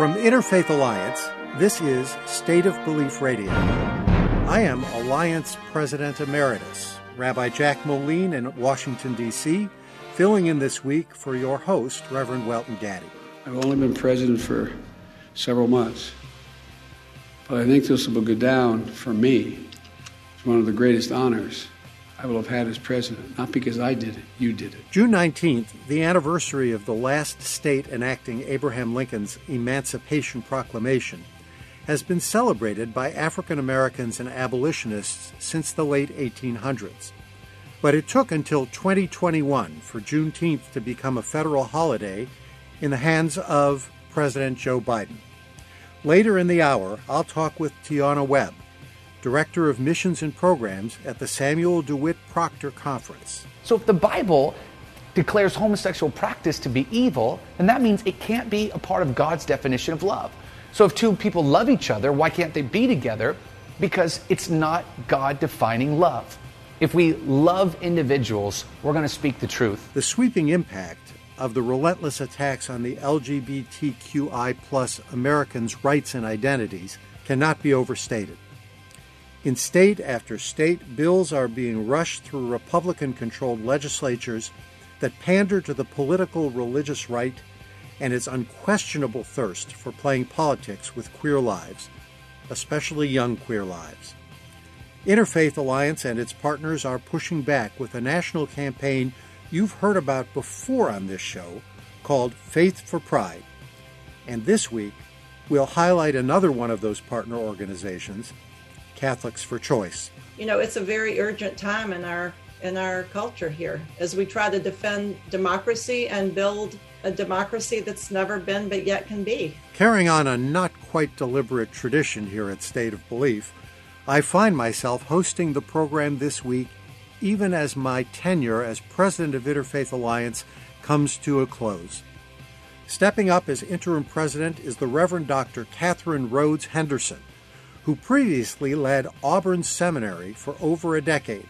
From Interfaith Alliance, this is State of Belief Radio. I am Alliance President Emeritus, Rabbi Jack Moline in Washington, D.C., filling in this week for your host, Reverend Welton Gaddy. I've only been president for several months, but I think this will go down for me It's one of the greatest honors I will have had as president, not because I did it, you did it. June 19th, the anniversary of the last state enacting Abraham Lincoln's Emancipation Proclamation, has been celebrated by African Americans and abolitionists since the late 1800s. But it took until 2021 for Juneteenth to become a federal holiday in the hands of President Joe Biden. Later in the hour, I'll talk with Tiana Webb, Director of Missions and Programs at the Samuel DeWitt Proctor Conference. So if the Bible declares homosexual practice to be evil, then that means it can't be a part of God's definition of love. So if two people love each other, why can't they be together? Because it's not God defining love. If we love individuals, we're going to speak the truth. The sweeping impact of the relentless attacks on the LGBTQI plus Americans' rights and identities cannot be overstated. In state after state, bills are being rushed through Republican controlled legislatures that pander to the political religious right and its unquestionable thirst for playing politics with queer lives, especially young queer lives. Interfaith Alliance and its partners are pushing back with a national campaign you've heard about before on this show called Faith for Pride. And this week, we'll highlight another one of those partner organizations, Catholics for Choice. You know, it's a very urgent time in our in our culture here as we try to defend democracy and build a democracy that's never been but yet can be. Carrying on a not quite deliberate tradition here at State of Belief, I find myself hosting the program this week even as my tenure as president of Interfaith Alliance comes to a close. Stepping up as interim president is the Reverend Dr. Katharine Rhodes Henderson who previously led Auburn Seminary for over a decade.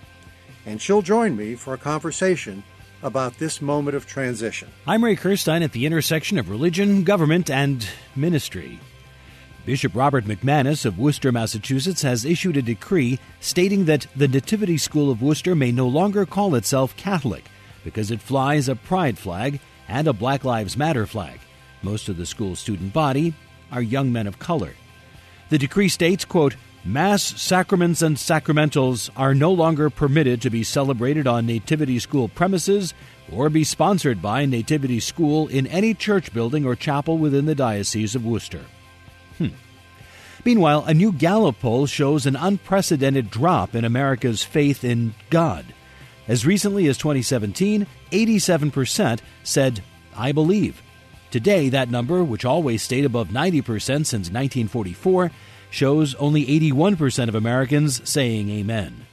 And she'll join me for a conversation about this moment of transition. I'm Ray Kirstein at the intersection of religion, government, and ministry. Bishop Robert McManus of Worcester, Massachusetts, has issued a decree stating that the Nativity School of Worcester may no longer call itself Catholic because it flies a pride flag and a Black Lives Matter flag. Most of the school's student body are young men of color. The decree states, quote, Mass sacraments and sacramentals are no longer permitted to be celebrated on Nativity School premises or be sponsored by Nativity School in any church building or chapel within the Diocese of Worcester. Hmm. Meanwhile, a new Gallup poll shows an unprecedented drop in America's faith in God. As recently as 2017, 87% said, I believe. Today, that number, which always stayed above 90% since 1944, shows only 81% of Americans saying Amen.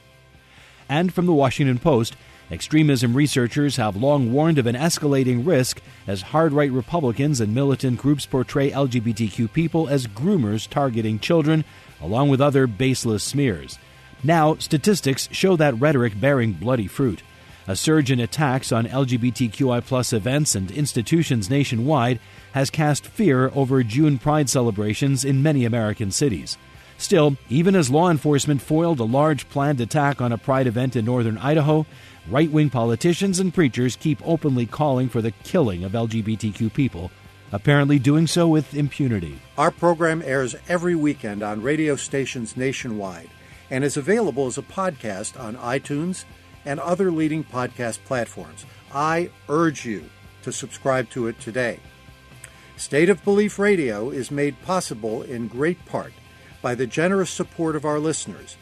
And from the Washington Post, extremism researchers have long warned of an escalating risk as hard right Republicans and militant groups portray LGBTQ people as groomers targeting children, along with other baseless smears. Now, statistics show that rhetoric bearing bloody fruit. A surge in attacks on LGBTQI events and institutions nationwide has cast fear over June Pride celebrations in many American cities. Still, even as law enforcement foiled a large planned attack on a Pride event in northern Idaho, right wing politicians and preachers keep openly calling for the killing of LGBTQ people, apparently doing so with impunity. Our program airs every weekend on radio stations nationwide and is available as a podcast on iTunes and other leading podcast platforms. I urge you to subscribe to it today. State of Belief Radio is made possible in great part by the generous support of our listeners.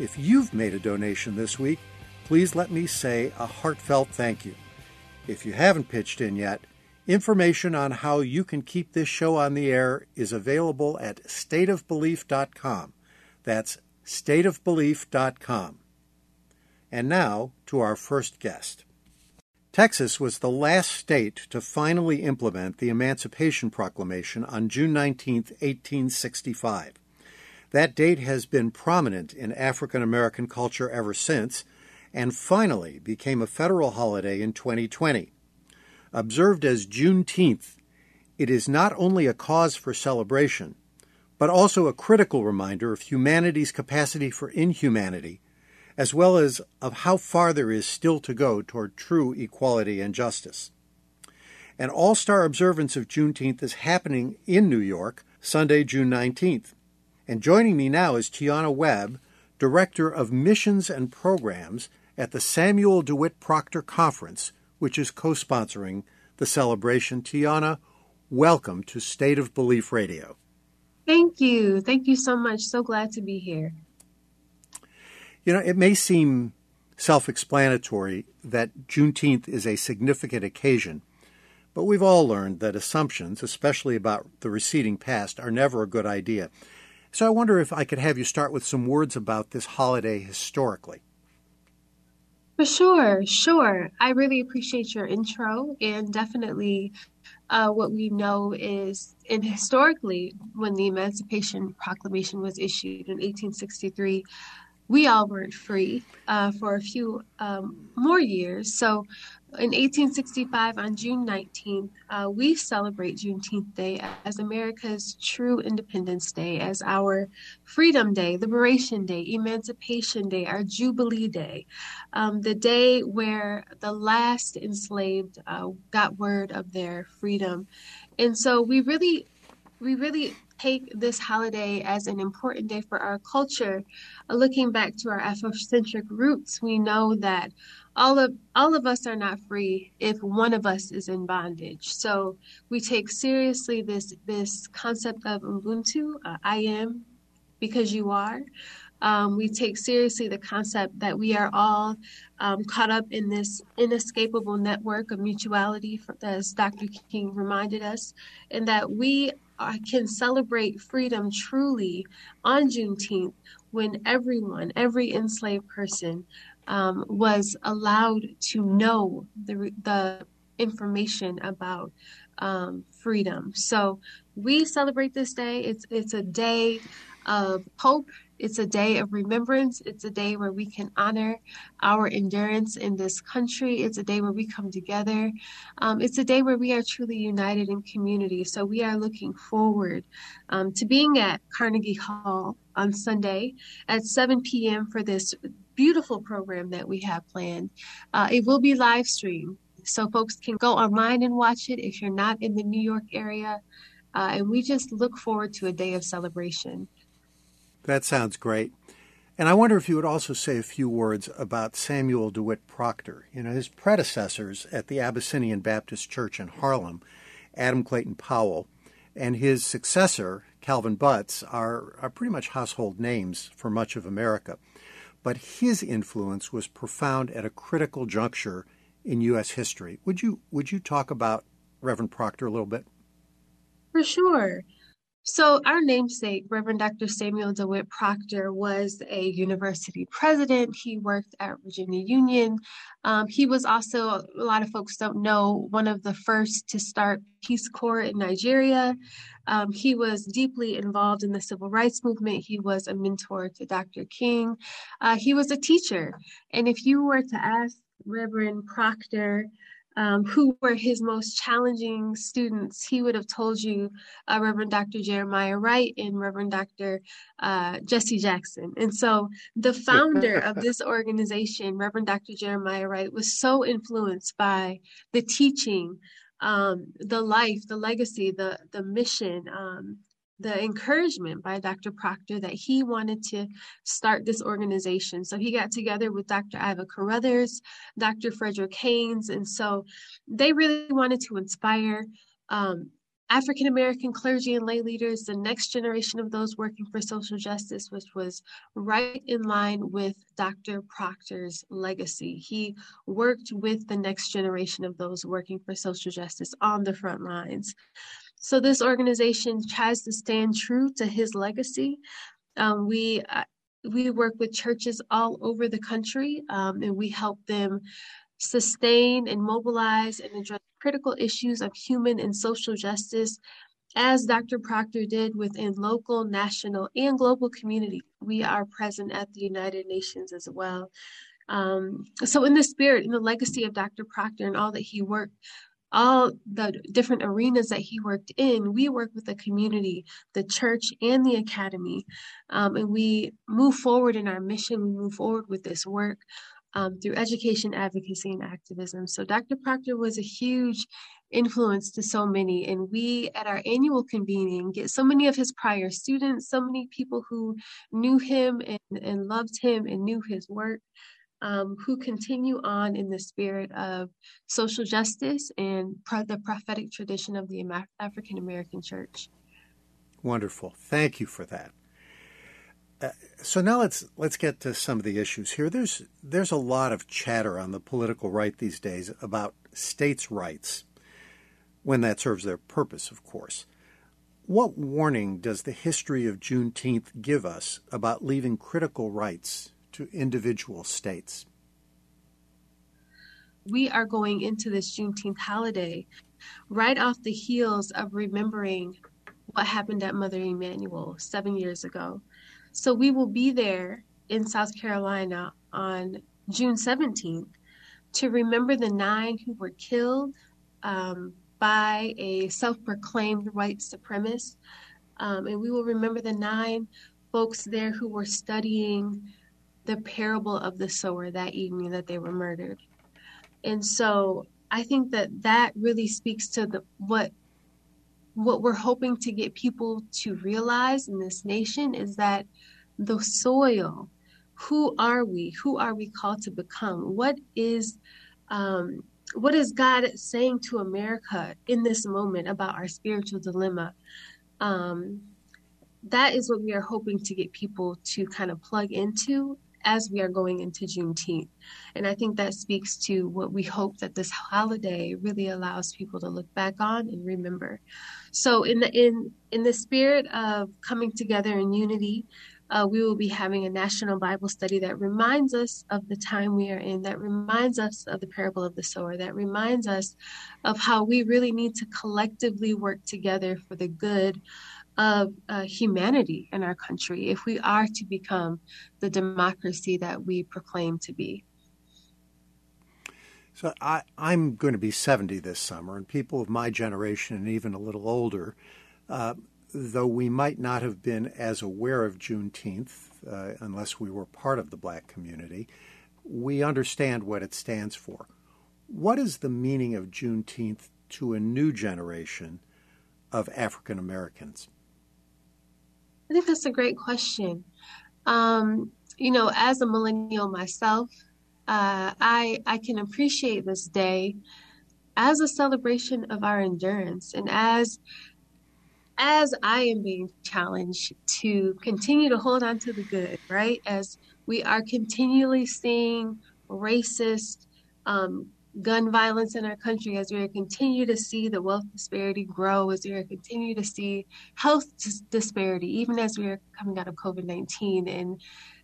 If you've made a donation this week, please let me say a heartfelt thank you. If you haven't pitched in yet, information on how you can keep this show on the air is available at stateofbelief.com. That's stateofbelief.com. And now to our first guest. Texas was the last state to finally implement the Emancipation Proclamation on June 19, 1865. That date has been prominent in African American culture ever since, and finally became a federal holiday in 2020. Observed as Juneteenth, It is not only a cause for celebration, but also a critical reminder of humanity's capacity for inhumanity, as well as of how far there is still to go toward true equality and justice. An all star observance of Juneteenth is happening in New York Sunday, June 19th. And joining me now is Tiana Webb, Director of Missions and Programs at the Samuel DeWitt Proctor Conference, which is co sponsoring the celebration. Tiana, welcome to State of Belief Radio. Thank you. Thank you so much. So glad to be here. You know, it may seem self explanatory that Juneteenth is a significant occasion, but we've all learned that assumptions, especially about the receding past, are never a good idea. So I wonder if I could have you start with some words about this holiday historically. For sure, sure. I really appreciate your intro, and definitely uh, what we know is, and historically, when the Emancipation Proclamation was issued in 1863, we all weren't free uh, for a few um, more years. So in 1865, on June 19th, uh, we celebrate Juneteenth Day as America's true Independence Day, as our Freedom Day, Liberation Day, Emancipation Day, our Jubilee Day, um, the day where the last enslaved uh, got word of their freedom. And so we really, we really take this holiday as an important day for our culture. Uh, looking back to our Afrocentric roots, we know that all of all of us are not free if one of us is in bondage. So we take seriously this this concept of Ubuntu, uh, I am because you are. Um, we take seriously the concept that we are all um, caught up in this inescapable network of mutuality, as Dr. King reminded us, and that we uh, can celebrate freedom truly on Juneteenth when everyone, every enslaved person, um, was allowed to know the, the information about um, freedom. So we celebrate this day. It's it's a day of hope. It's a day of remembrance. It's a day where we can honor our endurance in this country. It's a day where we come together. Um, it's a day where we are truly united in community. So we are looking forward um, to being at Carnegie Hall on Sunday at 7 p.m. for this beautiful program that we have planned. Uh, it will be live streamed, so folks can go online and watch it if you're not in the New York area. Uh, and we just look forward to a day of celebration. That sounds great. And I wonder if you would also say a few words about Samuel DeWitt Proctor. You know, his predecessors at the Abyssinian Baptist Church in Harlem, Adam Clayton Powell, and his successor, Calvin Butts, are, are pretty much household names for much of America but his influence was profound at a critical juncture in U.S. history. Would you would you talk about Reverend Proctor a little bit? For sure. So, our namesake, Reverend Dr. Samuel DeWitt Proctor, was a university president. He worked at Virginia Union. Um, he was also, a lot of folks don't know, one of the first to start Peace Corps in Nigeria. Um, he was deeply involved in the civil rights movement. He was a mentor to Dr. King. Uh, he was a teacher. And if you were to ask Reverend Proctor, um, who were his most challenging students, he would have told you uh, Reverend Dr. Jeremiah Wright and Reverend Dr. Uh, Jesse Jackson. And so the founder of this organization, Reverend Dr. Jeremiah Wright, was so influenced by the teaching, um, the life, the legacy, the, the mission, um, the encouragement by Dr. Proctor that he wanted to start this organization. So he got together with Dr. Iva Carruthers, Dr. Frederick Haynes, and so they really wanted to inspire um, African American clergy and lay leaders, the next generation of those working for social justice, which was right in line with Dr. Proctor's legacy. He worked with the next generation of those working for social justice on the front lines. So this organization tries to stand true to his legacy. Um, we uh, we work with churches all over the country, um, and we help them sustain and mobilize and address critical issues of human and social justice, as Dr. Proctor did within local, national, and global community. We are present at the United Nations as well. Um, so, in the spirit, in the legacy of Dr. Proctor and all that he worked all the different arenas that he worked in, we work with the community, the church, and the academy. Um, and we move forward in our mission, we move forward with this work um, through education, advocacy, and activism. So Dr. Proctor was a huge influence to so many. And we, at our annual convening, get so many of his prior students, so many people who knew him and, and loved him and knew his work um, who continue on in the spirit of social justice and pro- the prophetic tradition of the African American church. Wonderful. Thank you for that. Uh, so now let's let's get to some of the issues here. There's there's a lot of chatter on the political right these days about states' rights, when that serves their purpose, of course. What warning does the history of Juneteenth give us about leaving critical rights to individual states? We are going into this Juneteenth holiday right off the heels of remembering what happened at Mother Emanuel seven years ago. So we will be there in South Carolina on June 17th to remember the nine who were killed um, by a self proclaimed white supremacist. Um, and we will remember the nine folks there who were studying the parable of the sower that evening that they were murdered. And so I think that that really speaks to the what what we're hoping to get people to realize in this nation is that the soil who are we? Who are we called to become? What is um, what is god saying to america in this moment about our spiritual dilemma? Um, that is what we are hoping to get people to kind of plug into as we are going into Juneteenth. And I think that speaks to what we hope that this holiday really allows people to look back on and remember. So in the in in the spirit of coming together in unity, uh, we will be having a national Bible study that reminds us of the time we are in, that reminds us of the parable of the sower, that reminds us of how we really need to collectively work together for the good of uh, humanity in our country if we are to become the democracy that we proclaim to be. So I, am going to be 70 this summer, and people of my generation and even a little older, uh, though we might not have been as aware of Juneteenth uh, unless we were part of the black community, we understand what it stands for. What is the meaning of Juneteenth to a new generation of African Americans? I think that's a great question. Um, you know, as a millennial myself, uh, I I can appreciate this day as a celebration of our endurance and as as I am being challenged to continue to hold on to the good, right? As we are continually seeing racist, um, gun violence in our country, as we continue to see the wealth disparity grow, as we continue to see health disparity, even as we are coming out of COVID 19 and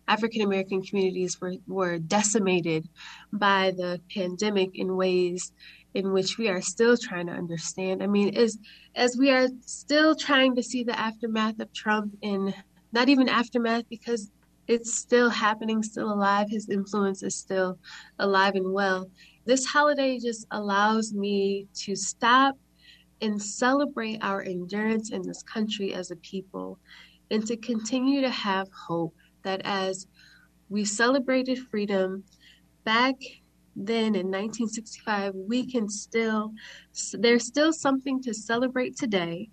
African American communities were, were decimated by the pandemic in ways in which we are still trying to understand. I mean, as as we are still trying to see the aftermath of Trump and not even aftermath because it's still happening, still alive. His influence is still alive and well. This holiday just allows me to stop and celebrate our endurance in this country as a people and to continue to have hope that as we celebrated freedom back then in 1965, we can still, there's still something to celebrate today,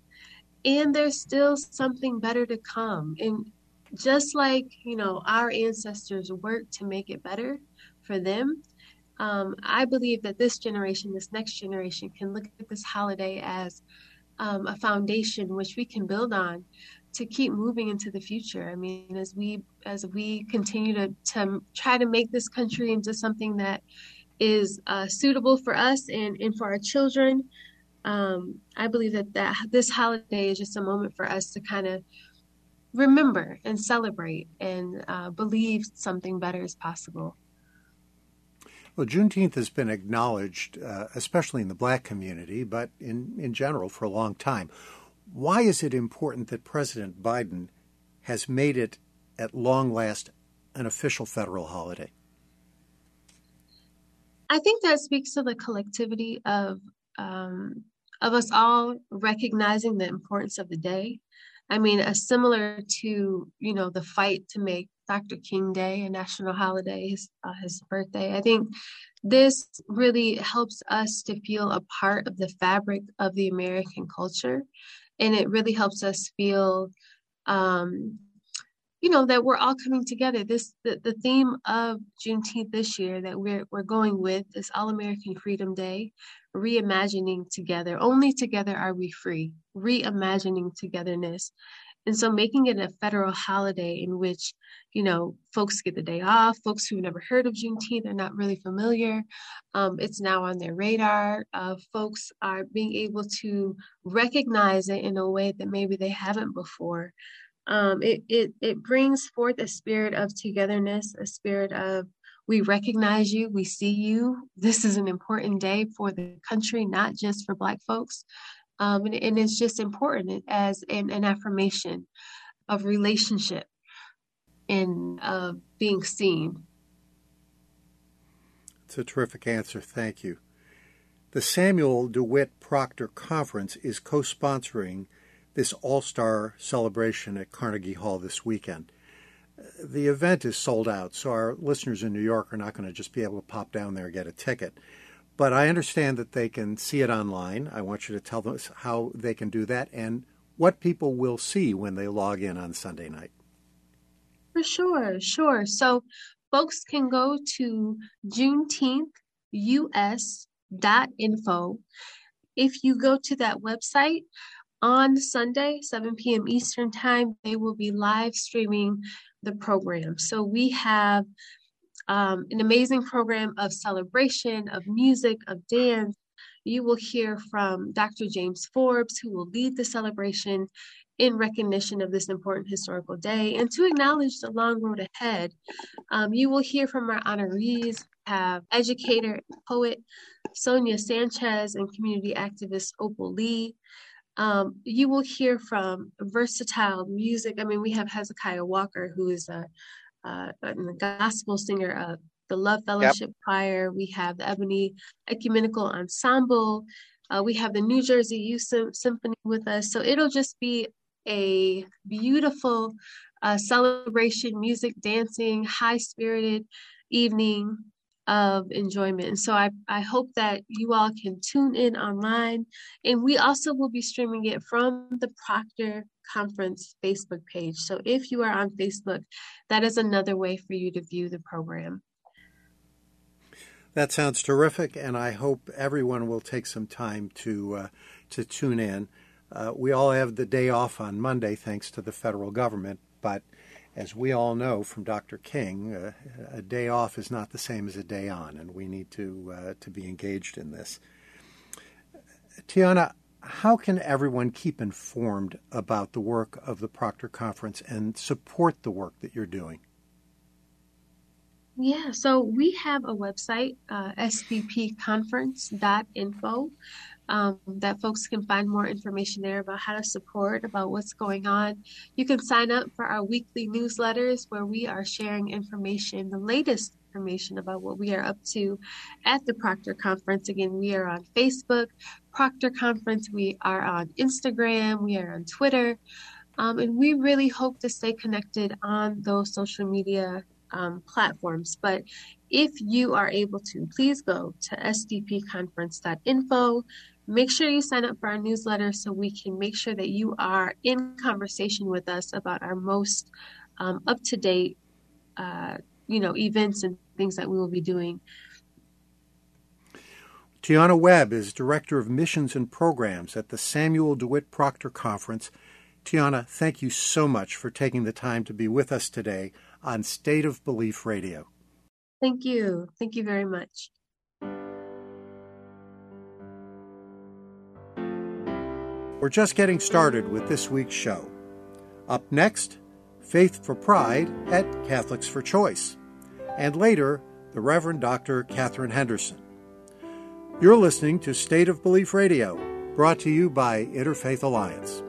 and there's still something better to come. And just like, you know, our ancestors worked to make it better for them, um, I believe that this generation, this next generation, can look at this holiday as um, a foundation which we can build on to keep moving into the future. I mean, as we as we continue to to try to make this country into something that is uh, suitable for us and and for our children, um, I believe that that this holiday is just a moment for us to kind of remember and celebrate and uh, believe something better is possible. Well, Juneteenth has been acknowledged, uh, especially in the black community, but in, in general for a long time. Why is it important that President Biden has made it at long last an official federal holiday? I think that speaks to the collectivity of um, of us all recognizing the importance of the day. I mean, a similar to you know the fight to make Dr. King Day a national holiday, his, uh, his birthday. I think this really helps us to feel a part of the fabric of the American culture, and it really helps us feel um, you know that we're all coming together. This the, the theme of juneteenth this year that we're, we're going with is all american freedom day reimagining together. Only together are we free. Reimagining togetherness. And so making it a federal holiday in which you know folks get the day off. Folks who've never heard of juneteenth are not really familiar. Um, it's now on their radar uh, folks are being able to recognize it in a way that maybe they haven't before um, it, it, it brings forth a spirit of togetherness, a spirit of we recognize you, we see you. This is an important day for the country, not just for Black folks. Um, and, and, it's just important as an, an affirmation of relationship and of being seen. It's a terrific answer. Thank you. The Samuel DeWitt Proctor Conference is co sponsoring this all star celebration at Carnegie Hall this weekend. The event is sold out, so our listeners in New York are not going to just be able to pop down there and get a ticket. But I understand that they can see it online. I want you to tell them how they can do that and what people will see when they log in on Sunday night. For sure, sure. So folks can go to juneteenthus.info. If you go to that website, on Sunday, 7 p.m. Eastern Time, they will be live streaming the program. So we have um, an amazing program of celebration, of music, of dance. You will hear from Dr. James Forbes, who will lead the celebration in recognition of this important historical day and to acknowledge the long road ahead. Um, you will hear from our honorees, have educator, poet Sonia Sanchez, and community activist Opal Lee. Um, you will hear from versatile music. I mean, we have Hezekiah Walker, who is a, a, a gospel singer of the Love Fellowship yep. Choir. We have the Ebony Ecumenical Ensemble. Uh, we have the New Jersey Youth Symphony with us. So it'll just be a beautiful uh, celebration, music, dancing, high spirited evening of enjoyment. And so I, I hope that you all can tune in online. And we also will be streaming it from the Proctor Conference Facebook page. So if you are on Facebook, that is another way for you to view the program. That sounds terrific, and I hope everyone will take some time to uh, to tune in. Uh, we all have the day off on Monday, thanks to the federal government, but as we all know from Dr. King, uh, a day off is not the same as a day on, and we need to uh, to be engaged in this. Tiana, how can everyone keep informed about the work of the Proctor Conference and support the work that you're doing? Yeah, so we have a website, uh, sdpconference.info um, that folks can find more information there about how to support, about what's going on. You can sign up for our weekly newsletters where we are sharing information, the latest information about what we are up to at the Proctor Conference. Again, we are on Facebook, Proctor Conference, we are on Instagram, we are on Twitter. Um, and we really hope to stay connected on those social media um, platforms. But if you are able to, please go to sdpconference.info. Make sure you sign up for our newsletter so we can make sure that you are in conversation with us about our most um, up to date, uh, you know, events and things that we will be doing. Tiana Webb is Director of Missions and Programs at the Samuel DeWitt Proctor Conference. Tiana, thank you so much for taking the time to be with us today on State of Belief Radio. Thank you. Thank you very much. We're just getting started with this week's show. Up next, Faith for Pride at Catholics for Choice, and later, the Reverend Dr. Katharine Henderson. You're listening to State of Belief Radio, brought to you by Interfaith Alliance.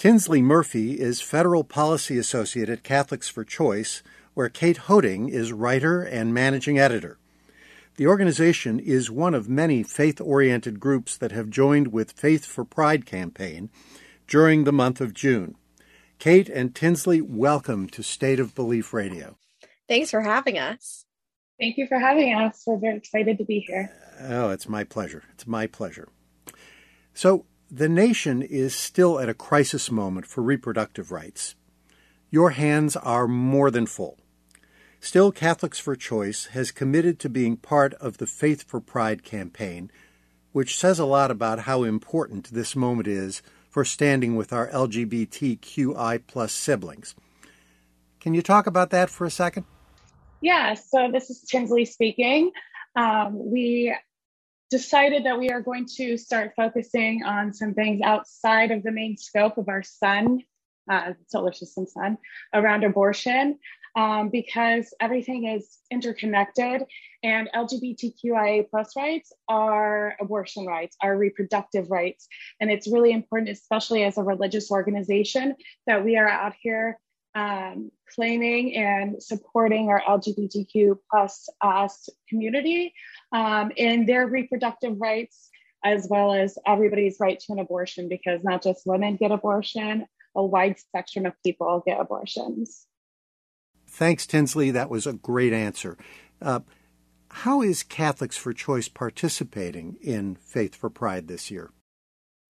Tinsley Murphy is Federal Policy Associate at Catholics for Choice, where Kate Hoding is writer and managing editor. The organization is one of many faith oriented groups that have joined with Faith for Pride campaign during the month of June. Kate and Tinsley, welcome to State of Belief Radio. Thanks for having us. Thank you for having us. We're very excited to be here. Oh, it's my pleasure. It's my pleasure. So, the nation is still at a crisis moment for reproductive rights. Your hands are more than full. Still, Catholics for Choice has committed to being part of the Faith for Pride campaign, which says a lot about how important this moment is for standing with our LGBTQI plus siblings. Can you talk about that for a second? Yeah, so this is Tinsley speaking. Um, we decided that we are going to start focusing on some things outside of the main scope of our sun, uh, solar system sun, around abortion, um, because everything is interconnected and LGBTQIA plus rights are abortion rights, are reproductive rights. And it's really important, especially as a religious organization, that we are out here um, claiming and supporting our LGBTQ plus us community um, in their reproductive rights, as well as everybody's right to an abortion, because not just women get abortion, a wide spectrum of people get abortions. Thanks, Tinsley. That was a great answer. Uh, how is Catholics for Choice participating in Faith for Pride this year?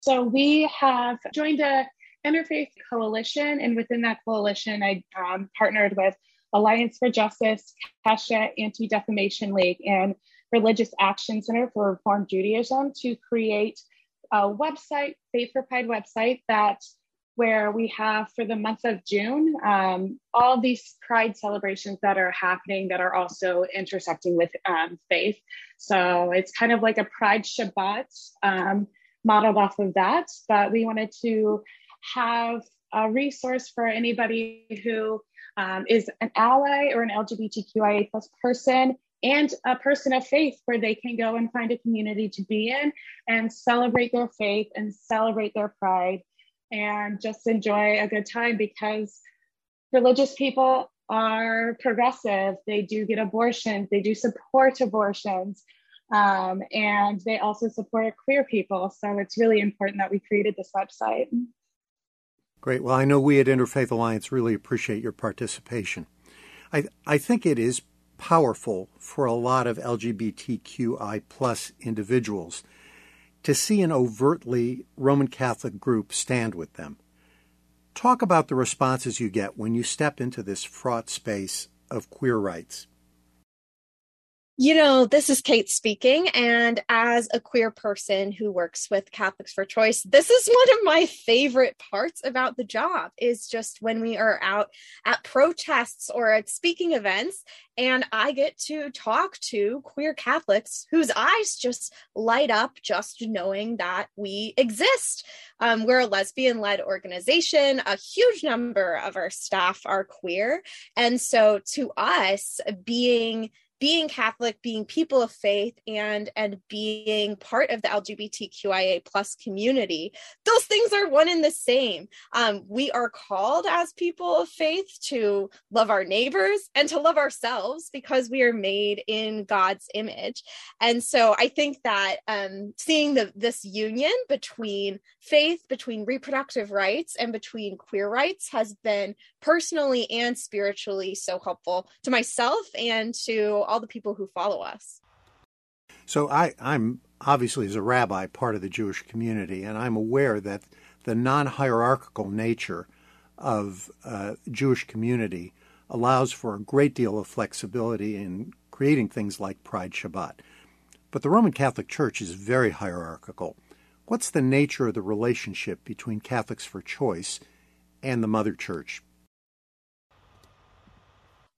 So we have joined a interfaith coalition, and within that coalition, I um, partnered with Alliance for Justice, Keshet Anti Defamation League, and Religious Action Center for Reform Judaism to create a website, Faith for Pride website, that where we have for the month of June um, all these Pride celebrations that are happening that are also intersecting with um, faith. So it's kind of like a Pride Shabbat um, modeled off of that. But we wanted to have a resource for anybody who um, is an ally or an LGBTQIA plus person and a person of faith where they can go and find a community to be in and celebrate their faith and celebrate their pride and just enjoy a good time because religious people are progressive. They do get abortions, they do support abortions, um, and they also support queer people. So it's really important that we created this website. Great. Well, I know we at Interfaith Alliance really appreciate your participation. I, I think it is powerful for a lot of LGBTQI plus individuals to see an overtly Roman Catholic group stand with them. Talk about the responses you get when you step into this fraught space of queer rights. You know, this is Kate speaking. And as a queer person who works with Catholics for Choice, this is one of my favorite parts about the job is just when we are out at protests or at speaking events and I get to talk to queer Catholics whose eyes just light up just knowing that we exist. Um, we're a lesbian led organization. A huge number of our staff are queer. And so to us, being being Catholic, being people of faith, and and being part of the LGBTQIA plus community, those things are one and the same. Um, we are called as people of faith to love our neighbors and to love ourselves because we are made in God's image. And so I think that um, seeing the this union between faith, between reproductive rights, and between queer rights has been personally and spiritually so helpful to myself and to all the people who follow us. So I, I'm obviously as a rabbi part of the Jewish community, and I'm aware that the non-hierarchical nature of uh, Jewish community allows for a great deal of flexibility in creating things like Pride Shabbat. But the Roman Catholic Church is very hierarchical. What's the nature of the relationship between Catholics for Choice and the Mother Church?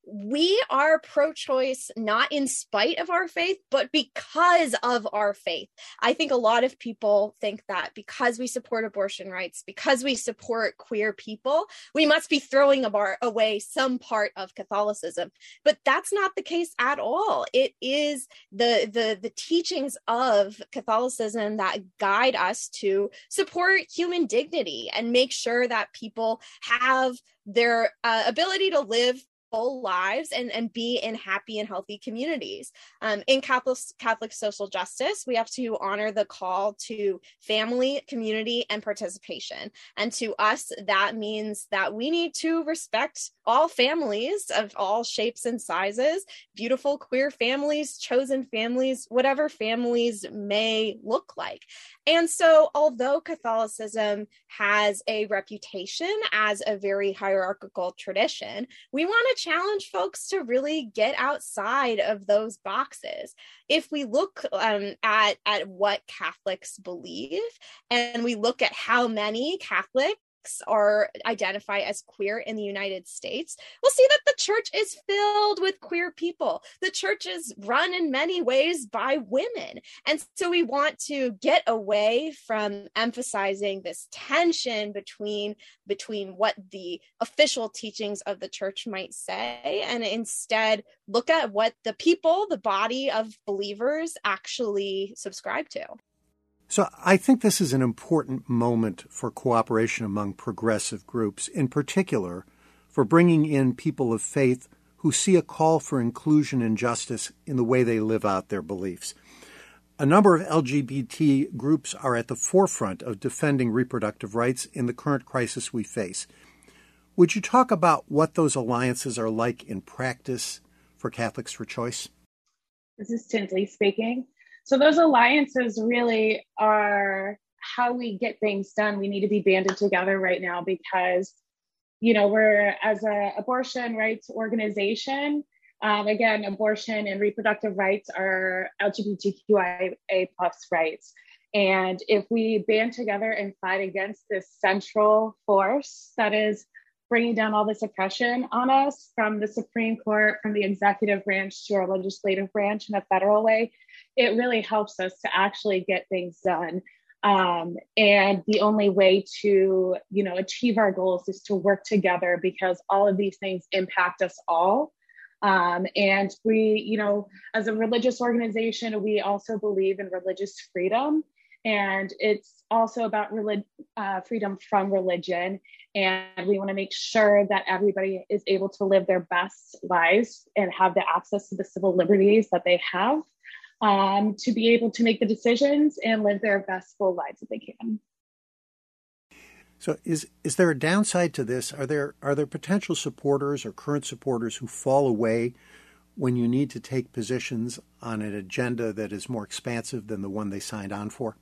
We are pro choice not in spite of our faith, but because of our faith. I think a lot of people think that because we support abortion rights, because we support queer people, we must be throwing away some part of Catholicism. But that's not the case at all. It is the, the, the teachings of Catholicism that guide us to support human dignity and make sure that people have their uh, ability to live full lives and, and be in happy and healthy communities. Um, in Catholic, Catholic social justice, we have to honor the call to family, community, and participation. And to us, that means that we need to respect all families of all shapes and sizes, beautiful queer families, chosen families, whatever families may look like. And so, although Catholicism has a reputation as a very hierarchical tradition, we want to challenge folks to really get outside of those boxes. If we look um, at, at what Catholics believe and we look at how many Catholics are identify as queer in the United States, we'll see that the church is filled with queer people. The church is run in many ways by women. And so we want to get away from emphasizing this tension between between what the official teachings of the church might say and instead look at what the people, the body of believers actually subscribe to. So I think this is an important moment for cooperation among progressive groups, in particular for bringing in people of faith who see a call for inclusion and justice in the way they live out their beliefs. A number of LGBT groups are at the forefront of defending reproductive rights in the current crisis we face. Would you talk about what those alliances are like in practice for Catholics for Choice? This is Tinsley speaking. So those alliances really are how we get things done. We need to be banded together right now because, you know, we're as an abortion rights organization. Um, again, abortion and reproductive rights are LGBTQIA plus rights. And if we band together and fight against this central force that is bringing down all this oppression on us from the Supreme Court, from the executive branch to our legislative branch in a federal way, it really helps us to actually get things done. Um, and the only way to, you know, achieve our goals is to work together because all of these things impact us all. Um, and we, you know, as a religious organization, we also believe in religious freedom. And it's also about relig- uh, freedom from religion. And we want to make sure that everybody is able to live their best lives and have the access to the civil liberties that they have um, to be able to make the decisions and live their best full lives that they can. So is is there a downside to this? Are there are there potential supporters or current supporters who fall away when you need to take positions on an agenda that is more expansive than the one they signed on for?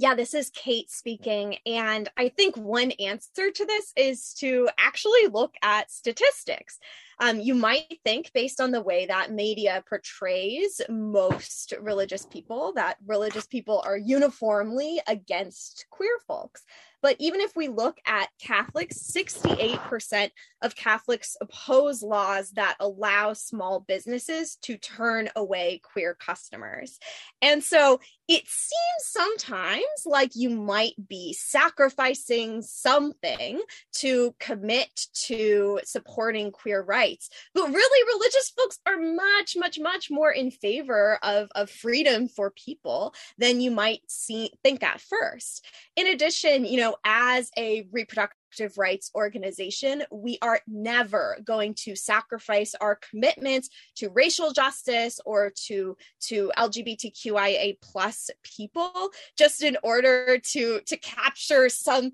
Yeah, this is Kate speaking. And I think one answer to this is to actually look at statistics. Um, you might think, based on the way that media portrays most religious people, that religious people are uniformly against queer folks. But even if we look at Catholics, 68% of Catholics oppose laws that allow small businesses to turn away queer customers. And so it seems sometimes like you might be sacrificing something to commit to supporting queer rights. But really, religious folks are much, much, much more in favor of, of freedom for people than you might see think at first. In addition, you know, as a reproductive rights organization, we are never going to sacrifice our commitments to racial justice or to to LGBTQIA plus people just in order to to capture some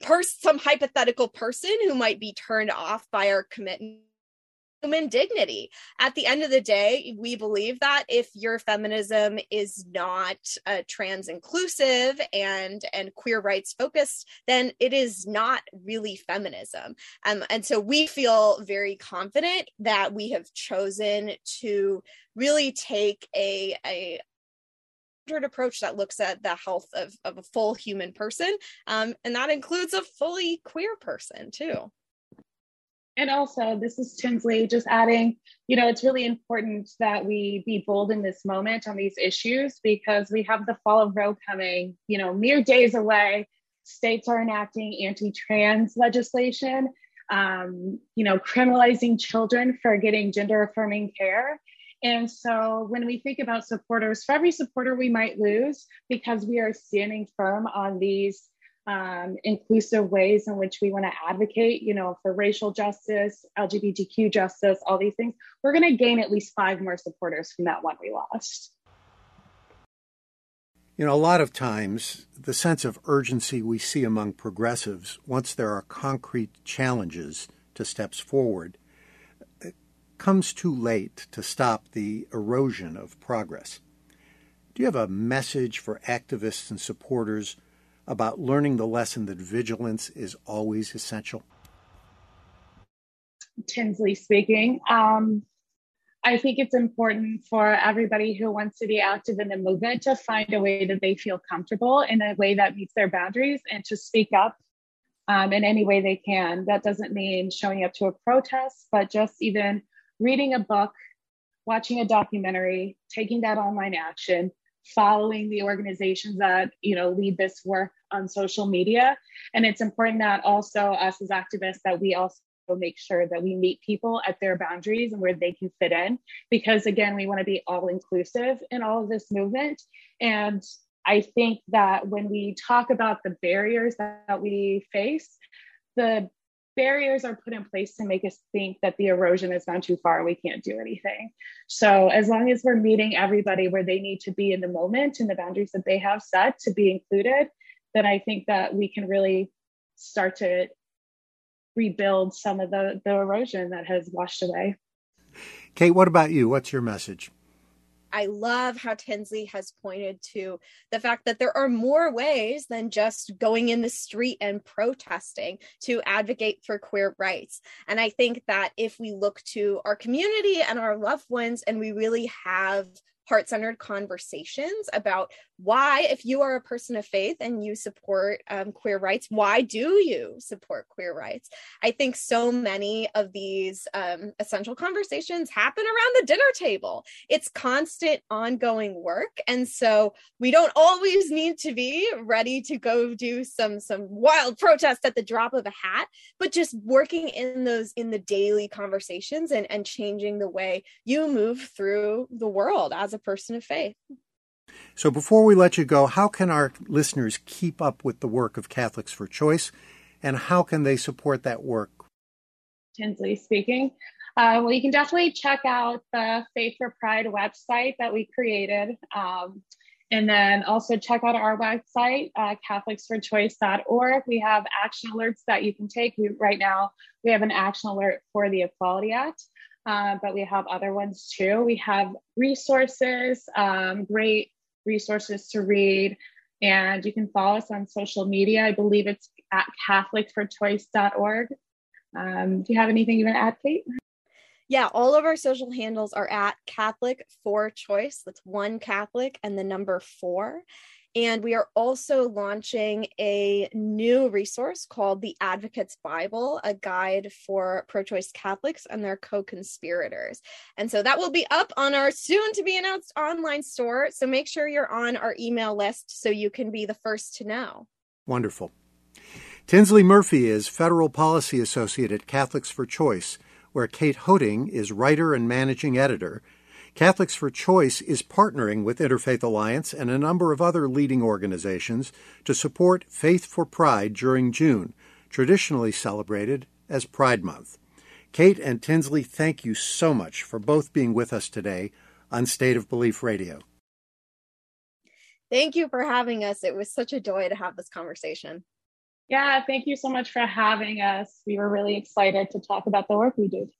person some hypothetical person who might be turned off by our commitment human dignity. At the end of the day, we believe that if your feminism is not uh, trans inclusive and and queer rights focused, then it is not really feminism. Um, and so we feel very confident that we have chosen to really take a, a approach that looks at the health of, of a full human person um, and that includes a fully queer person too And also, this is Tinsley just adding, you know, it's really important that we be bold in this moment on these issues because we have the fall of Roe coming, you know, mere days away. States are enacting anti trans legislation, um, you know, criminalizing children for getting gender affirming care. And so when we think about supporters, for every supporter we might lose because we are standing firm on these um, inclusive ways in which we want to advocate, you know, for racial justice, LGBTQ justice, all these things, we're going to gain at least five more supporters from that one we lost. You know, a lot of times the sense of urgency we see among progressives once there are concrete challenges to steps forward comes too late to stop the erosion of progress. Do you have a message for activists and supporters about learning the lesson that vigilance is always essential? Tinsley speaking. Um, I think it's important for everybody who wants to be active in the movement to find a way that they feel comfortable in a way that meets their boundaries and to speak up um, in any way they can. That doesn't mean showing up to a protest, but just even reading a book, watching a documentary, taking that online action, following the organizations that you know lead this work on social media. And it's important that also us as activists that we also make sure that we meet people at their boundaries and where they can fit in. Because again we want to be all inclusive in all of this movement. And i think that when we talk about the barriers that we face the barriers are put in place to make us think that the erosion has gone too far and we can't do anything. So as long as we're meeting everybody where they need to be in the moment and the boundaries that they have set to be included then i think that we can really start to rebuild some of the the erosion that has washed away. Kate what about you? What's your message I love how Tinsley has pointed to the fact that there are more ways than just going in the street and protesting to advocate for queer rights. And I think that if we look to our community and our loved ones and we really have heart centered conversations about why, if you are a person of faith and you support um, queer rights, why do you support queer rights? I think so many of these um, essential conversations happen around the dinner table. It's constant, ongoing work. And so we don't always need to be ready to go do some some wild protest at the drop of a hat, but just working in those in the daily conversations and, and changing the way you move through the world as a person of faith. So, before we let you go, how can our listeners keep up with the work of Catholics for Choice and how can they support that work? Tinsley speaking. Uh, well, you can definitely check out the Faith for Pride website that we created. Um, and then also check out our website, uh, catholicsforchoice.org. We have action alerts that you can take. We, right now, we have an action alert for the Equality Act, uh, but we have other ones too. We have resources, um, great resources to read. And you can follow us on social media. I believe it's at catholicforchoice.org. Um, do you have anything you want to add, Kate? Yeah, all of our social handles are at Catholic for Choice. That's one Catholic and the number four. And we are also launching a new resource called the Advocates Bible, a guide for pro choice Catholics and their co conspirators. And so that will be up on our soon to be announced online store. So make sure you're on our email list so you can be the first to know. Wonderful. Tinsley Murphy is Federal Policy Associate at Catholics for Choice, where Kate Hoding is writer and managing editor Catholics for Choice is partnering with Interfaith Alliance and a number of other leading organizations to support Faith for Pride during June, traditionally celebrated as Pride Month. Kate and Tinsley, thank you so much for both being with us today on State of Belief Radio. Thank you for having us. It was such a joy to have this conversation. Yeah, thank you so much for having us. We were really excited to talk about the work we do.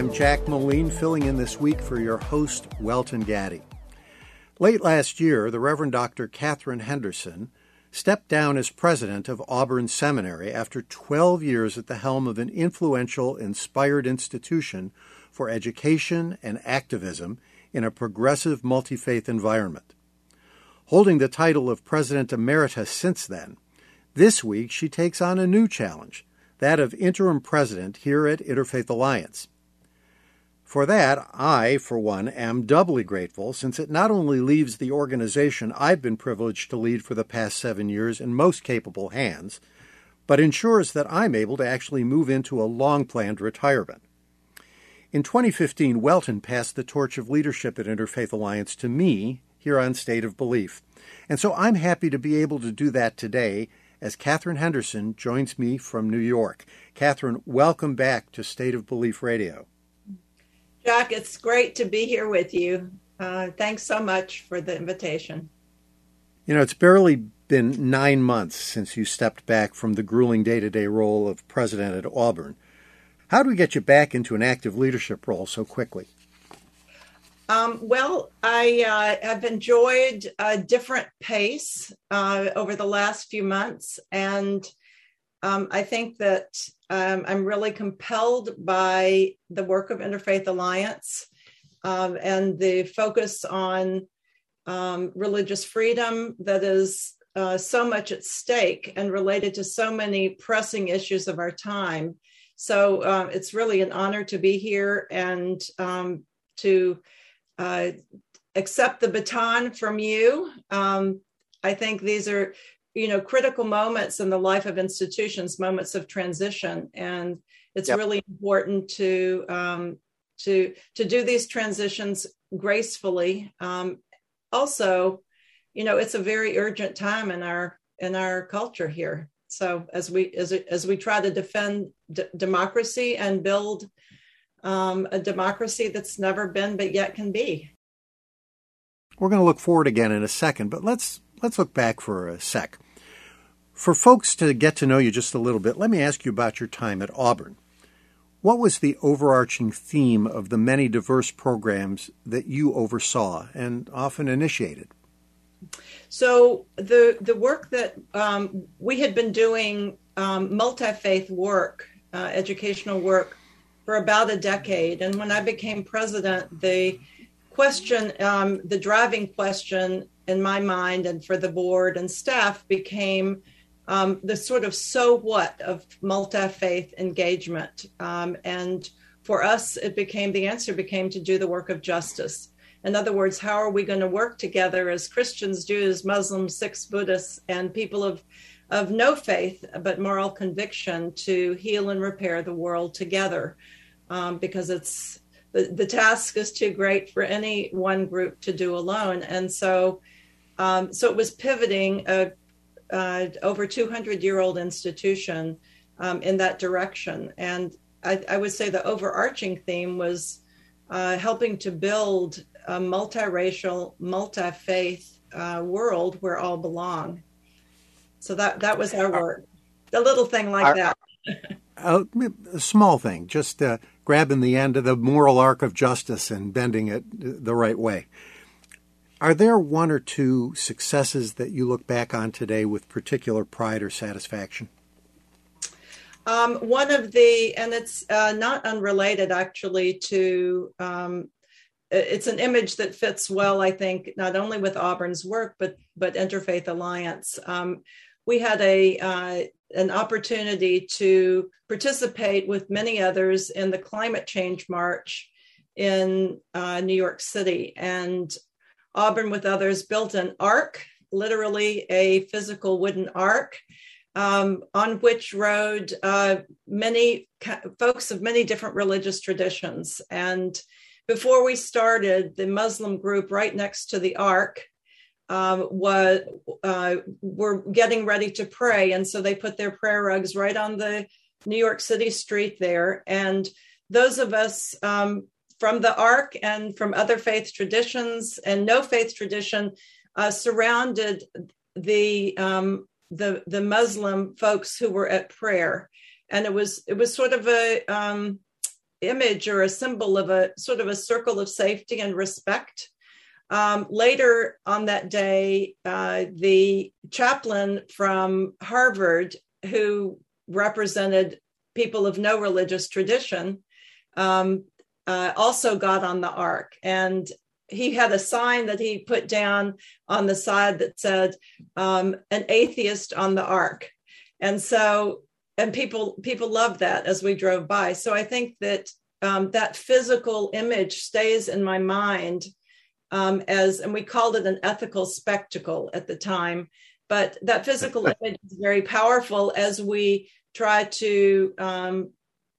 I'm Jack Moline, filling in this week for your host, Welton Gaddy. Late last year, the Reverend Dr. Katharine Henderson, stepped down as president of Auburn Seminary after 12 years at the helm of an influential, inspired institution for education and activism in a progressive multi faith environment. Holding the title of President Emerita since then, this week she takes on a new challenge, that of interim president here at Interfaith Alliance. For that, I, for one, am doubly grateful since it not only leaves the organization I've been privileged to lead for the past seven years in most capable hands, but ensures that I'm able to actually move into a long planned retirement. In 2015, Welton passed the torch of leadership at Interfaith Alliance to me here on State of Belief. And so I'm happy to be able to do that today as Katharine Henderson joins me from New York. Katharine, welcome back to State of Belief Radio. Jack, it's great to be here with you. Uh, thanks so much for the invitation. You know, it's barely been nine months since you stepped back from the grueling day to day role of president at Auburn. How do we get you back into an active leadership role so quickly? Um, well, I uh, have enjoyed a different pace uh, over the last few months, and um, I think that um, I'm really compelled by the work of Interfaith Alliance um, and the focus on um, religious freedom that is uh, so much at stake and related to so many pressing issues of our time. So uh, it's really an honor to be here and um, to uh, accept the baton from you. Um, I think these are you know critical moments in the life of institutions moments of transition. And it's yep. really important to um, to to do these transitions gracefully. Um, also you know it's a very urgent time in our in our culture here. So as we as, as we try to defend d- democracy and build um, a democracy that's never been but yet can be. We're going to look forward again in a second but let's let's look back for a sec. For folks to get to know you just a little bit, let me ask you about your time at Auburn. What was the overarching theme of the many diverse programs that you oversaw and often initiated? So the the work that um, we had been doing um, multi faith work, uh, educational work, for about a decade, and when I became president, the question, um, the driving question in my mind and for the board and staff became um, the sort of so what of multi faith engagement. Um, and for us, it became the answer became to do the work of justice. In other words, how are we going to work together as Christians, Jews, Muslims, Sikhs, Buddhists, and people of, of no faith but moral conviction to heal and repair the world together? Um, because it's the, the task is too great for any one group to do alone. And so um, so it was pivoting a, a over 200 year old institution um, in that direction. And I, I, would say the overarching theme was uh, helping to build a multiracial, multi faith uh, world where all belong. So that, that was our work. A little thing like that. a small thing, just uh, grabbing the end of the moral arc of justice and bending it the right way. Are there one or two successes that you look back on today with particular pride or satisfaction? Um, one of the, and it's uh, not unrelated actually to, um, it's an image that fits well, I think, not only with Auburn's work, but but Interfaith Alliance. Um, we had a uh, an opportunity to participate with many others in the climate change march in uh, New York City, and Auburn, with others, built an ark, literally a physical wooden ark, um, on which rode uh, many folks of many different religious traditions. And before we started, the Muslim group right next to the ark um, was uh, were getting ready to pray, and so they put their prayer rugs right on the New York City street there. And those of us um, from the Ark and from other faith traditions and no faith tradition uh, surrounded the um, the the Muslim folks who were at prayer, and it was it was sort of a um, image or a symbol of a sort of a circle of safety and respect. Um, later on that day, uh, the chaplain from Harvard, who represented people of no religious tradition, um, uh, also got on the ark. And he had a sign that he put down on the side that said, um, an atheist on the ark. And so, and people people loved that as we drove by. So I think that um, that physical image stays in my mind um, as, and we called it an ethical spectacle at the time. But that physical image is very powerful as we try to um,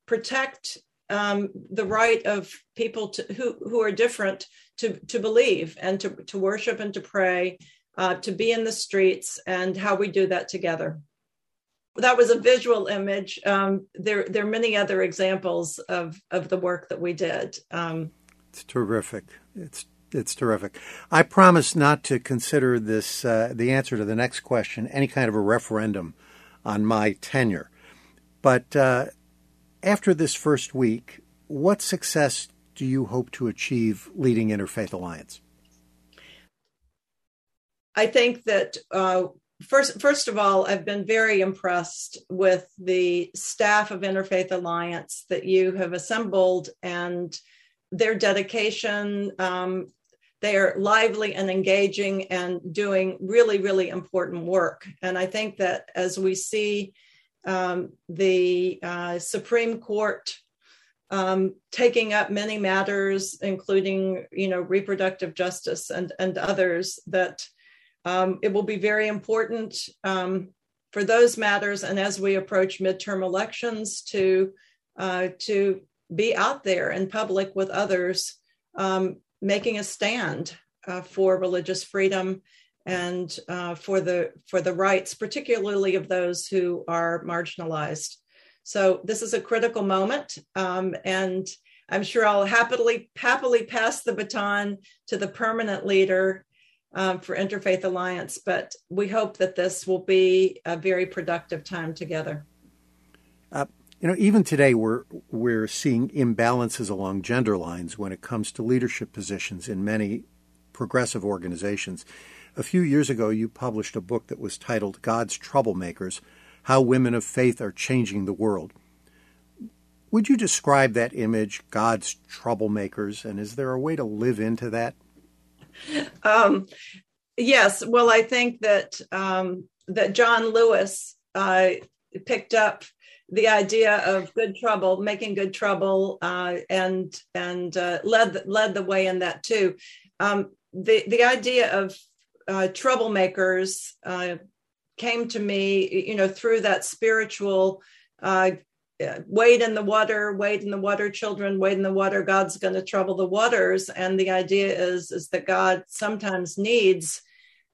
protect um, the right of people to, who, who are different to, to believe and to, to worship and to pray, uh, to be in the streets, and how we do that together. That was a visual image. Um, there, there are many other examples of, of the work that we did. Um, it's terrific. It's it's terrific. I promise not to consider this uh, the answer to the next question any kind of a referendum on my tenure. But uh, after this first week, what success do you hope to achieve leading Interfaith Alliance? I think that uh, first, first of all, I've been very impressed with the staff of Interfaith Alliance that you have assembled and their dedication, um, they are lively and engaging and doing really, really important work. And I think that as we see um, the uh, Supreme Court um, taking up many matters, including, you know, reproductive justice and, and others, that um, it will be very important um, for those matters. And as we approach midterm elections, to uh, to be out there in public with others um, making a stand uh, for religious freedom and uh, for the for the rights, particularly of those who are marginalized. So this is a critical moment, um, and I'm sure I'll happily happily pass the baton to the permanent leader um, for Interfaith Alliance. But we hope that this will be a very productive time together. Uh, you know, even today we're we're seeing imbalances along gender lines when it comes to leadership positions in many progressive organizations. A few years ago, you published a book that was titled God's Troublemakers How Women of Faith Are Changing the World. Would you describe that image, God's troublemakers, and is there a way to live into that? Um, yes. Well, I think that um, that John Lewis uh, picked up the idea of good trouble, making good trouble, uh, and and uh, led led the way in that too. Um, the the idea of uh, troublemakers uh, came to me, you know, through that spiritual uh, wade in the water, wade in the water, children, wade in the water. God's going to trouble the waters, and the idea is is that God sometimes needs.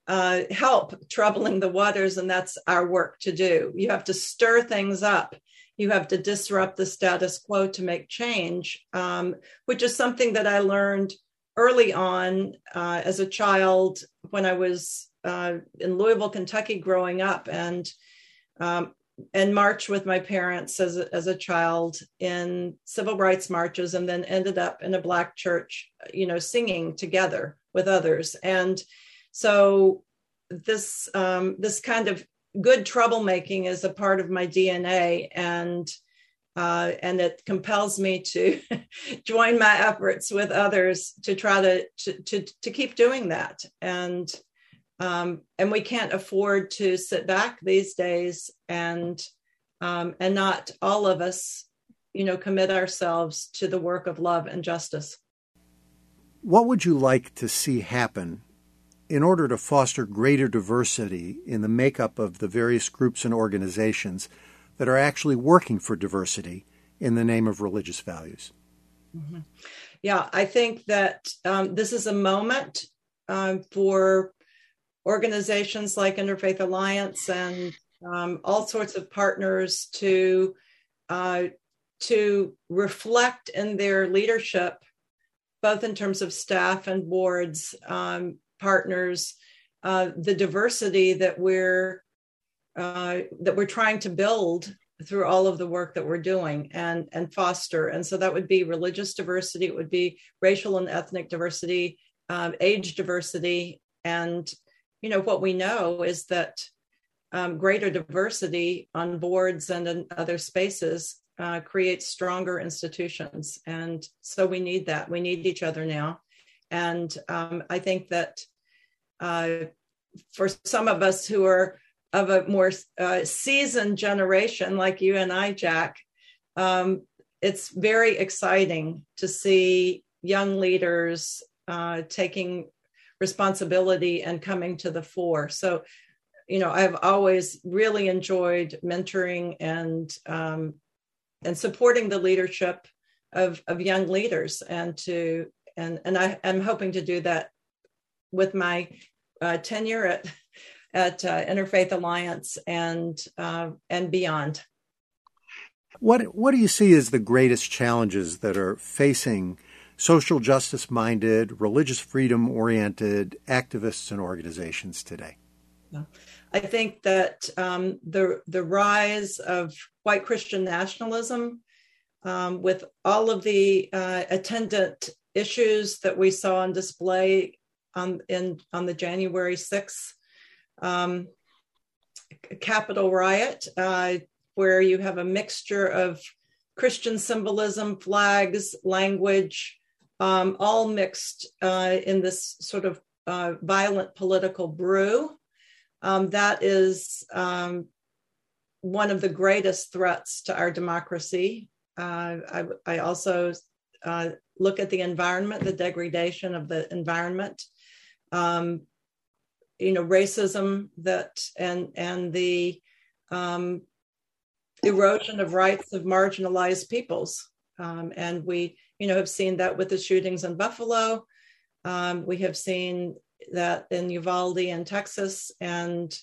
Uh, help troubling the waters, and that's our work to do. You have to stir things up you have to disrupt the status quo to make change, um, which is something that I learned early on uh, as a child when I was uh, in Louisville, Kentucky, growing up, and um, and marched with my parents as a, as a child in civil rights marches, and then ended up in a black church, you know, singing together with others, and so this um, this kind of good troublemaking is a part of my DNA, and uh, and it compels me to join my efforts with others to try to to to, to keep doing that. And um, and we can't afford to sit back these days and um, and not all of us, you know, commit ourselves to the work of love and justice. What would you like to see happen in order to foster greater diversity in the makeup of the various groups and organizations that are actually working for diversity in the name of religious values. Mm-hmm. Yeah, I think that um, this is a moment um, for organizations like Interfaith Alliance and um, all sorts of partners to uh, to reflect in their leadership, both in terms of staff and boards, um, partners, uh, the diversity that we're uh, that we're trying to build through all of the work that we're doing and and foster. And so that would be religious diversity, it would be racial and ethnic diversity, um, age diversity. And, you know, what we know is that um, greater diversity on boards and in other spaces uh, creates stronger institutions. And so we need that. We need each other now. And um, I think that uh, for some of us who are of a more uh, seasoned generation like you and I, Jack, um, it's very exciting to see young leaders uh, taking responsibility and coming to the fore. So, you know, I've always really enjoyed mentoring and um, and supporting the leadership of of young leaders, and to and and I am hoping to do that with my uh, tenure at at uh, Interfaith Alliance and uh, and beyond. What what do you see as the greatest challenges that are facing social justice minded, religious freedom oriented activists and organizations today? I think that um, the the rise of white Christian nationalism, um, with all of the uh, attendant issues that we saw on display on in on the January sixth um, Capitol riot, uh, where you have a mixture of Christian symbolism, flags, language, um, all mixed uh, in this sort of uh, violent political brew. Um, that is um, one of the greatest threats to our democracy. Uh, I, I, also uh, look at the environment, the degradation of the environment, um, you know, racism that and and the um, erosion of rights of marginalized peoples. Um, and we, you know, have seen that with the shootings in Buffalo. Um, we have seen that in Uvalde in Texas and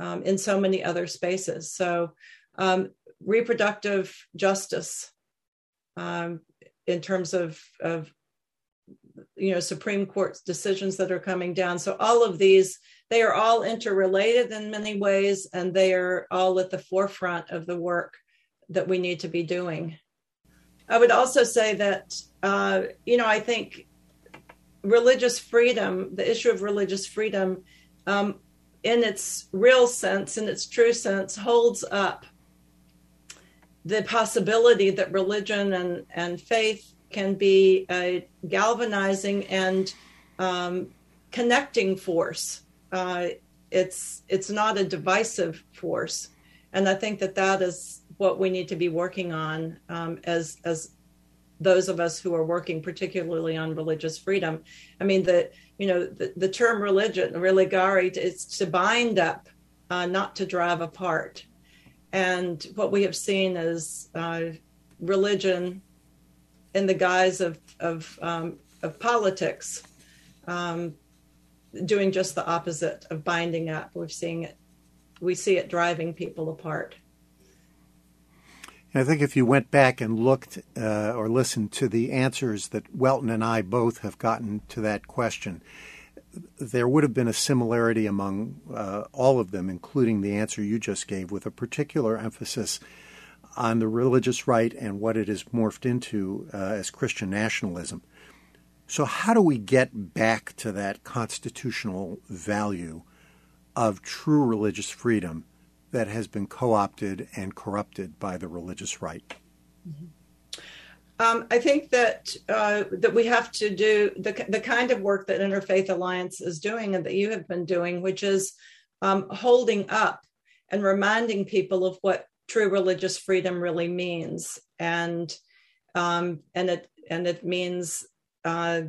um, in so many other spaces. So, um, reproductive justice um, in terms of, of, you know, Supreme Court decisions that are coming down. So, all of these, they are all interrelated in many ways, and they are all at the forefront of the work that we need to be doing. I would also say that, uh, you know, I think religious freedom, the issue of religious freedom, um, in its real sense, in its true sense, holds up the possibility that religion and, and faith can be a galvanizing and um, connecting force. Uh, it's it's not a divisive force, and I think that that is what we need to be working on um, as as those of us who are working particularly on religious freedom. I mean, the you know the, the term religion, religare, is to bind up, uh, not to drive apart. And what we have seen is uh, religion in the guise of of, um, of politics, um, doing just the opposite of binding up. We're seeing it. We see it driving people apart. I think if you went back and looked uh, or listened to the answers that Welton and I both have gotten to that question, there would have been a similarity among uh, all of them, including the answer you just gave, with a particular emphasis on the religious right and what it has morphed into uh, as Christian nationalism. So, how do we get back to that constitutional value of true religious freedom that has been co opted and corrupted by the religious right? Mm-hmm. Um, I think that uh, that we have to do the the kind of work that Interfaith Alliance is doing and that you have been doing, which is um, holding up and reminding people of what true religious freedom really means, and um, and it and it means uh,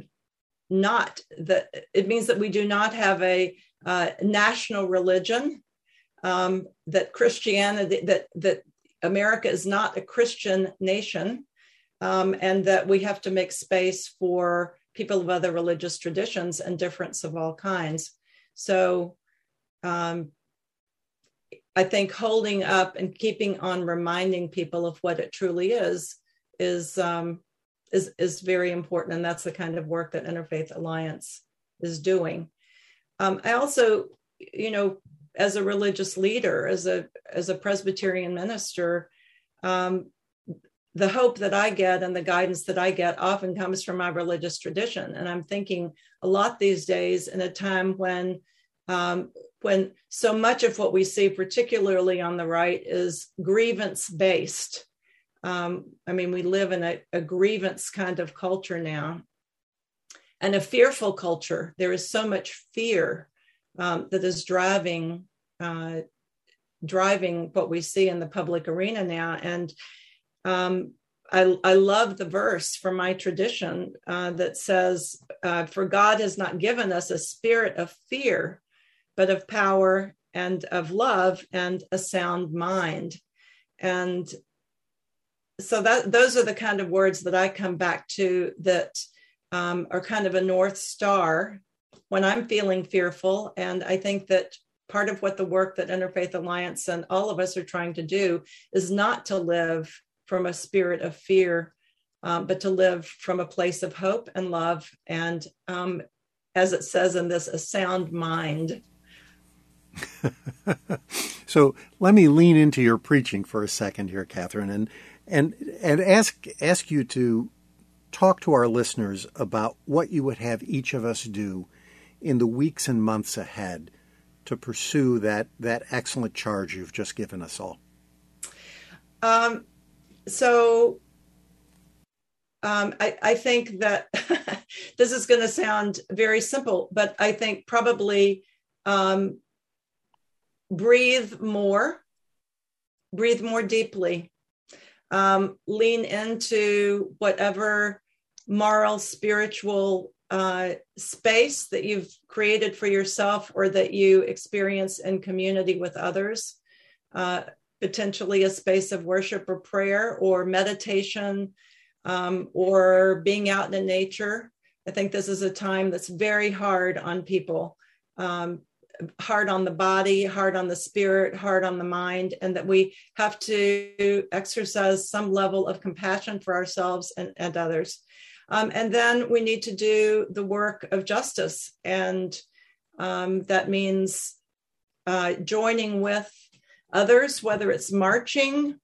not that it means that we do not have a uh, national religion um, that Christianity, that, that America is not a Christian nation, um, and that we have to make space for people of other religious traditions and difference of all kinds. So um, I think holding up and keeping on reminding people of what it truly is is um, is is very important, and that's the kind of work that Interfaith Alliance is doing. Um, I also, you know, as a religious leader, as a as a Presbyterian minister, um, the hope that I get and the guidance that I get often comes from my religious tradition. And I'm thinking a lot these days in a time when um, when so much of what we see, particularly on the right, is grievance based. Um, I mean, we live in a, a grievance kind of culture now and a fearful culture. There is so much fear um, that is driving uh, driving what we see in the public arena now. And um, I, I, love the verse from my tradition uh, that says, uh, "For God has not given us a spirit of fear, but of power and of love and a sound mind." And so that those are the kind of words that I come back to that um, are kind of a north star when I'm feeling fearful. And I think that part of what the work that Interfaith Alliance and all of us are trying to do is not to live from a spirit of fear, um, but to live from a place of hope and love. And um, as it says in this, a sound mind. so let me lean into your preaching for a second here, Katharine, and and and ask ask you to talk to our listeners about what you would have each of us do in the weeks and months ahead to pursue that that excellent charge you've just given us all? Um, so um, I, I, think that this is going to sound very simple, but I think probably um, breathe more, breathe more deeply, um, lean into whatever moral, spiritual uh, space that you've created for yourself or that you experience in community with others, uh, potentially a space of worship or prayer or meditation um, or being out in the nature. I think this is a time that's very hard on people, um, hard on the body, hard on the spirit, hard on the mind, and that we have to exercise some level of compassion for ourselves and, and others. Um, and then we need to do the work of justice. And um, that means uh, joining with others, whether it's marching,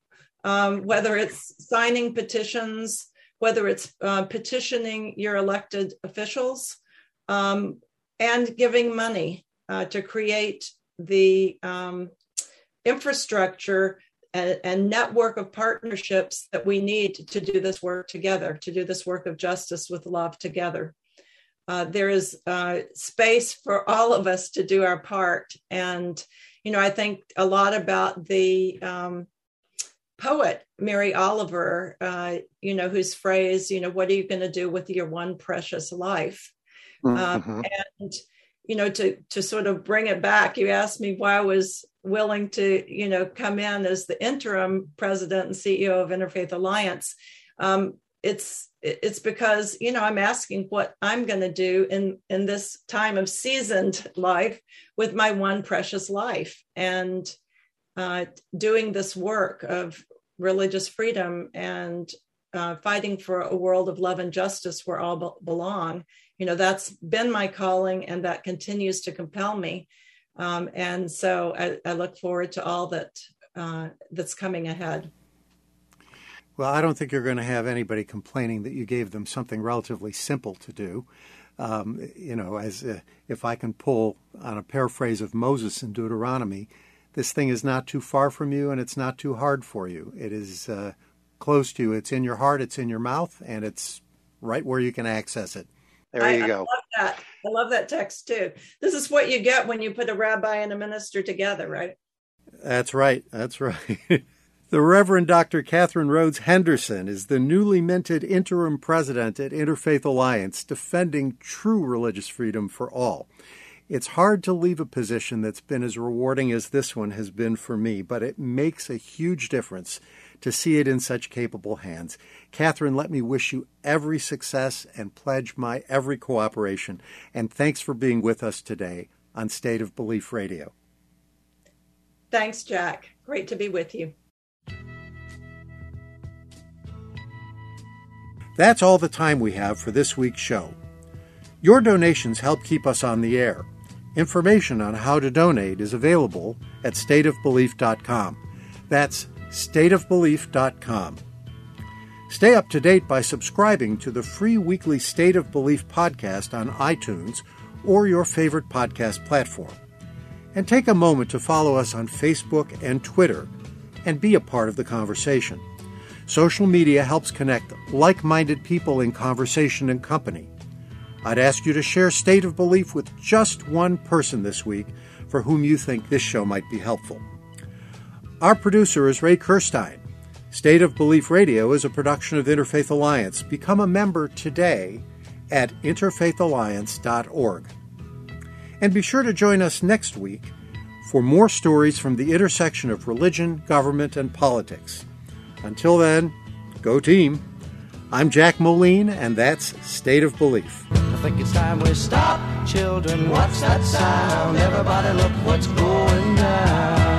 um, whether it's signing petitions, whether it's uh, petitioning your elected officials, um, and giving money uh, to create the um, infrastructure and, and network of partnerships that we need to do this work together, to do this work of justice with love together. Uh, there is uh, space for all of us to do our part. And, you know, I think a lot about the um, poet, Mary Oliver, uh, you know, whose phrase, you know, what are you going to do with your one precious life? Mm-hmm. and, you know, to, to sort of bring it back, you asked me why I was willing to, you know, come in as the interim president and CEO of Interfaith Alliance, um, it's it's because you know I'm asking what I'm going to do in in this time of seasoned life with my one precious life and uh, doing this work of religious freedom and uh, fighting for a world of love and justice where all be- belong. You know that's been my calling and that continues to compel me um, and so I, I, look forward to all that uh, that's coming ahead. Well, I don't think you're going to have anybody complaining that you gave them something relatively simple to do. Um, you know, as uh, if I can pull on a paraphrase of Moses in Deuteronomy, this thing is not too far from you and it's not too hard for you. It is uh, close to you. It's in your heart, it's in your mouth, and it's right where you can access it. There I, you go. I love that. I love that text too. This is what you get when you put a rabbi and a minister together, right? That's right. That's right. The Reverend Dr. Katharine Rhodes Henderson is the newly minted interim president at Interfaith Alliance, defending true religious freedom for all. It's hard to leave a position that's been as rewarding as this one has been for me, but it makes a huge difference to see it in such capable hands. Katharine, let me wish you every success and pledge my every cooperation. And thanks for being with us today on State of Belief Radio. Thanks, Jack. Great to be with you. That's all the time we have for this week's show. Your donations help keep us on the air. Information on how to donate is available at stateofbelief.com. That's stateofbelief.com. Stay up to date by subscribing to the free weekly State of Belief podcast on iTunes or your favorite podcast platform. And take a moment to follow us on Facebook and Twitter and be a part of the conversation. Social media helps connect like minded people in conversation and company. I'd ask you to share State of Belief with just one person this week for whom you think this show might be helpful. Our producer is Ray Kirstein. State of Belief Radio is a production of Interfaith Alliance. Become a member today at interfaithalliance.org. And be sure to join us next week for more stories from the intersection of religion, government, and politics. Until then, go team. I'm Jack Moline, and that's State of Belief. I think it's time we stop. Children, what's that sound? Everybody look what's going down.